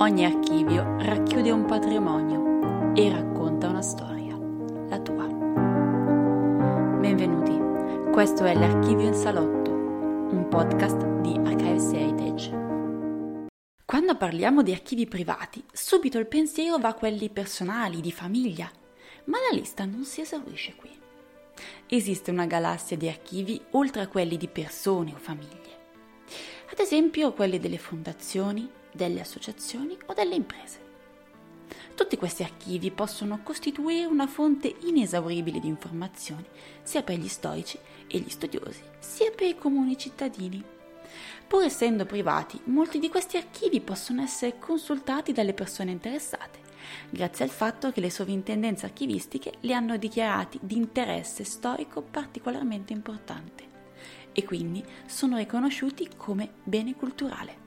Ogni archivio racchiude un patrimonio e racconta una storia, la tua. Benvenuti, questo è l'Archivio in Salotto, un podcast di Archives Heritage. Quando parliamo di archivi privati, subito il pensiero va a quelli personali, di famiglia, ma la lista non si esaurisce qui. Esiste una galassia di archivi oltre a quelli di persone o famiglie. Ad esempio quelli delle fondazioni, delle associazioni o delle imprese. Tutti questi archivi possono costituire una fonte inesauribile di informazioni sia per gli storici e gli studiosi, sia per i comuni cittadini. Pur essendo privati, molti di questi archivi possono essere consultati dalle persone interessate, grazie al fatto che le sovrintendenze archivistiche li hanno dichiarati di interesse storico particolarmente importante e quindi sono riconosciuti come bene culturale.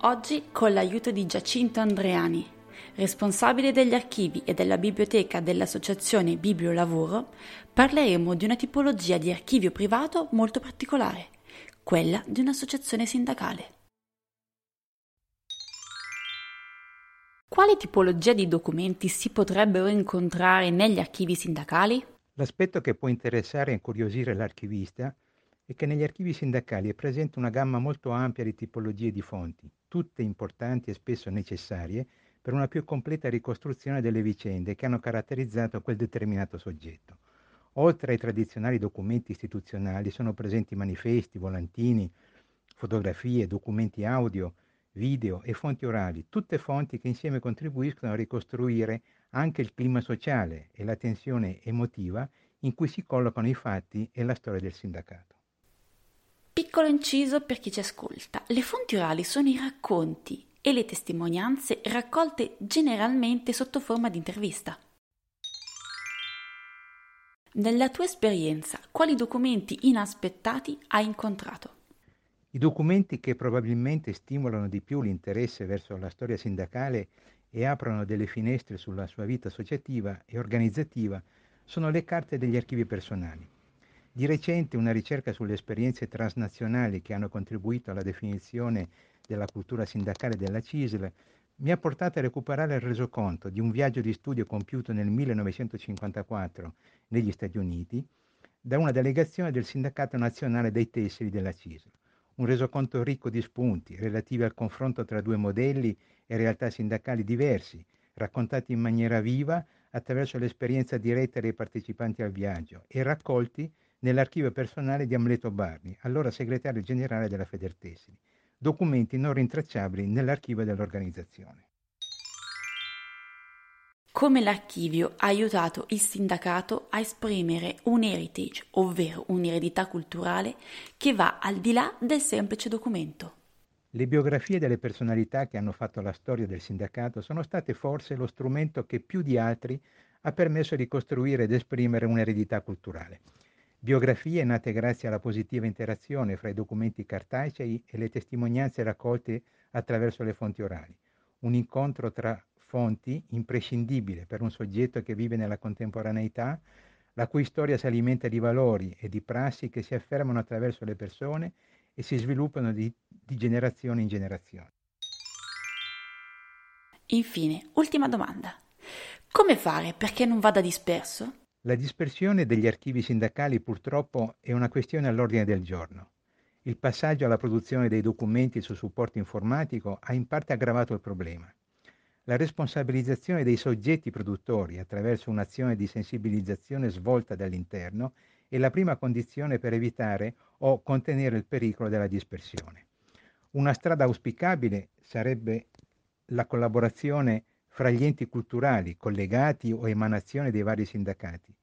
Oggi, con l'aiuto di Giacinto Andreani, responsabile degli archivi e della biblioteca dell'associazione Bibliolavoro, parleremo di una tipologia di archivio privato molto particolare, quella di un'associazione sindacale. Quali tipologie di documenti si potrebbero incontrare negli archivi sindacali? L'aspetto che può interessare e incuriosire l'archivista è che negli archivi sindacali è presente una gamma molto ampia di tipologie di fonti, tutte importanti e spesso necessarie per una più completa ricostruzione delle vicende che hanno caratterizzato quel determinato soggetto. Oltre ai tradizionali documenti istituzionali sono presenti manifesti, volantini, fotografie, documenti audio, video e fonti orali, tutte fonti che insieme contribuiscono a ricostruire anche il clima sociale e la tensione emotiva in cui si collocano i fatti e la storia del sindacato. Piccolo inciso per chi ci ascolta. Le fonti orali sono i racconti e le testimonianze raccolte generalmente sotto forma di intervista. Nella tua esperienza, quali documenti inaspettati hai incontrato? I documenti che probabilmente stimolano di più l'interesse verso la storia sindacale e aprono delle finestre sulla sua vita associativa e organizzativa sono le carte degli archivi personali. Di recente una ricerca sulle esperienze transnazionali che hanno contribuito alla definizione della cultura sindacale della CISL mi ha portato a recuperare il resoconto di un viaggio di studio compiuto nel 1954 negli Stati Uniti da una delegazione del Sindacato Nazionale dei Tessili della CISL. Un resoconto ricco di spunti relativi al confronto tra due modelli e realtà sindacali diversi, raccontati in maniera viva attraverso l'esperienza diretta dei partecipanti al viaggio e raccolti nell'archivio personale di Amleto Barni, allora segretario generale della Federtessili, documenti non rintracciabili nell'archivio dell'organizzazione. Come l'archivio ha aiutato il sindacato a esprimere un heritage, ovvero un'eredità culturale che va al di là del semplice documento. Le biografie delle personalità che hanno fatto la storia del sindacato sono state forse lo strumento che più di altri ha permesso di costruire ed esprimere un'eredità culturale. Biografie nate grazie alla positiva interazione fra i documenti cartacei e le testimonianze raccolte attraverso le fonti orali. Un incontro tra fonti imprescindibile per un soggetto che vive nella contemporaneità, la cui storia si alimenta di valori e di prassi che si affermano attraverso le persone e si sviluppano di, di generazione in generazione. Infine, ultima domanda. Come fare perché non vada disperso? La dispersione degli archivi sindacali purtroppo è una questione all'ordine del giorno. Il passaggio alla produzione dei documenti su supporto informatico ha in parte aggravato il problema. La responsabilizzazione dei soggetti produttori attraverso un'azione di sensibilizzazione svolta dall'interno è la prima condizione per evitare o contenere il pericolo della dispersione. Una strada auspicabile sarebbe la collaborazione fra gli enti culturali collegati o emanazione dei vari sindacati,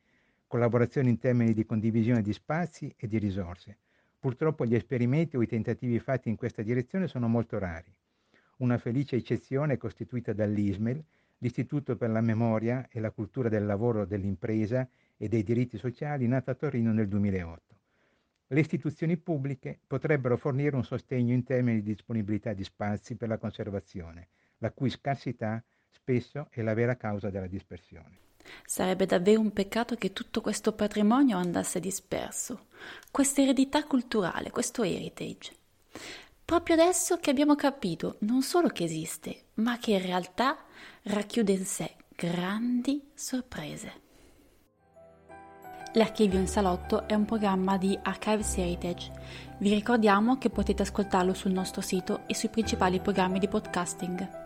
collaborazione in termini di condivisione di spazi e di risorse. Purtroppo gli esperimenti o i tentativi fatti in questa direzione sono molto rari. Una felice eccezione è costituita dall'ISMEL, l'Istituto per la Memoria e la Cultura del Lavoro dell'Impresa e dei Diritti Sociali, nato a Torino nel 2008. Le istituzioni pubbliche potrebbero fornire un sostegno in termini di disponibilità di spazi per la conservazione, la cui scarsità spesso è la vera causa della dispersione. Sarebbe davvero un peccato che tutto questo patrimonio andasse disperso, questa eredità culturale, questo heritage. proprio adesso che abbiamo capito non solo che esiste, ma che in realtà racchiude in sé grandi sorprese. L'Archivio in Salotto è un programma di Archives Heritage. Vi ricordiamo che potete ascoltarlo sul nostro sito e sui principali programmi di podcasting.